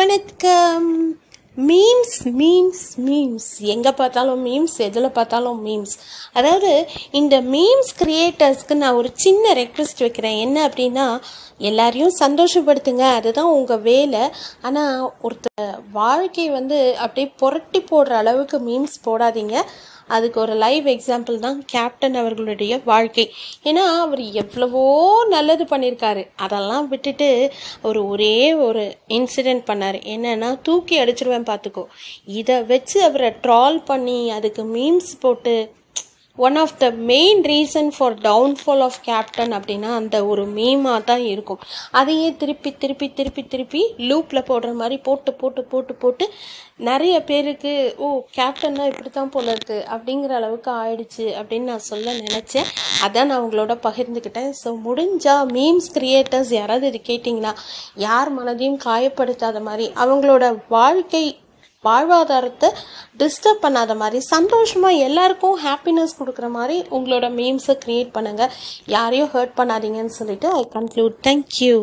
வணக்கம். Memes memes memes எங்கே பார்த்தாலும் மீம்ஸ் எதில் பார்த்தாலும் மீம்ஸ் அதாவது இந்த மீம்ஸ் கிரியேட்டர்ஸ்க்கு நான் ஒரு சின்ன ரெக்வெஸ்ட் வைக்கிறேன். என்ன அப்படின்னா எல்லாரையும் சந்தோஷப்படுத்துங்க. அதுதான் உங்கள் வேலை. ஆனால் ஒருத்தர் வாழ்க்கை வந்து அப்படியே புரட்டி போடுற அளவுக்கு மீம்ஸ் போடாதீங்க. அதுக்கு ஒரு லைவ் எக்ஸாம்பிள் தான் கேப்டன் அவர்களுடைய வாழ்க்கை. ஏன்னா அவர் எவ்வளவோ நல்லது பண்ணியிருக்காரு அதெல்லாம் விட்டுட்டு அவர் ஒரே ஒரு இன்சிடெண்ட் பண்ணார். என்னன்னா தூக்கி அடிச்சிருவேன் பார்த்துக்கோ இதை வச்சு அவரை ட்ரால் பண்ணி அதுக்கு மீம்ஸ் போட்டு one of the main reason for downfall of captain அப்படின்னா அந்த ஒரு மீமாக தான் இருக்கும். அதையே திருப்பி திருப்பி திருப்பி திருப்பி லூப்பில் போடுற மாதிரி போட்டு போட்டு போட்டு போட்டு நிறைய பேருக்கு ஓ கேப்டன்னா இப்படி தான் போல இருக்கு அப்படிங்கிற அளவுக்கு ஆயிடுச்சு அப்படின்னு நான் சொல்ல நினச்சேன். அதான் நான் உங்களோட பகிர்ந்துக்கிட்டேன் ஸோ முடிஞ்சால் மீம்ஸ் கிரியேட்டர்ஸ் யாராவது இது கேட்டிங்கன்னா யார் மனதையும் காயப்படுத்தாத மாதிரி அவங்களோட வாழ்க்கை வாழ்வாதாரத்தை டிஸ்டர்ப் பண்ணாத மாதிரி சந்தோஷமாக எல்லாருக்கும் ஹாப்பினஸ் கொடுக்குற மாதிரி உங்களோட மீம்ஸை க்ரியேட் பண்ணுங்கள் யாரையும் ஹர்ட் பண்ணாதீங்கன்னு சொல்லிட்டு ஐ கன்க்ளூட் தேங்க்யூ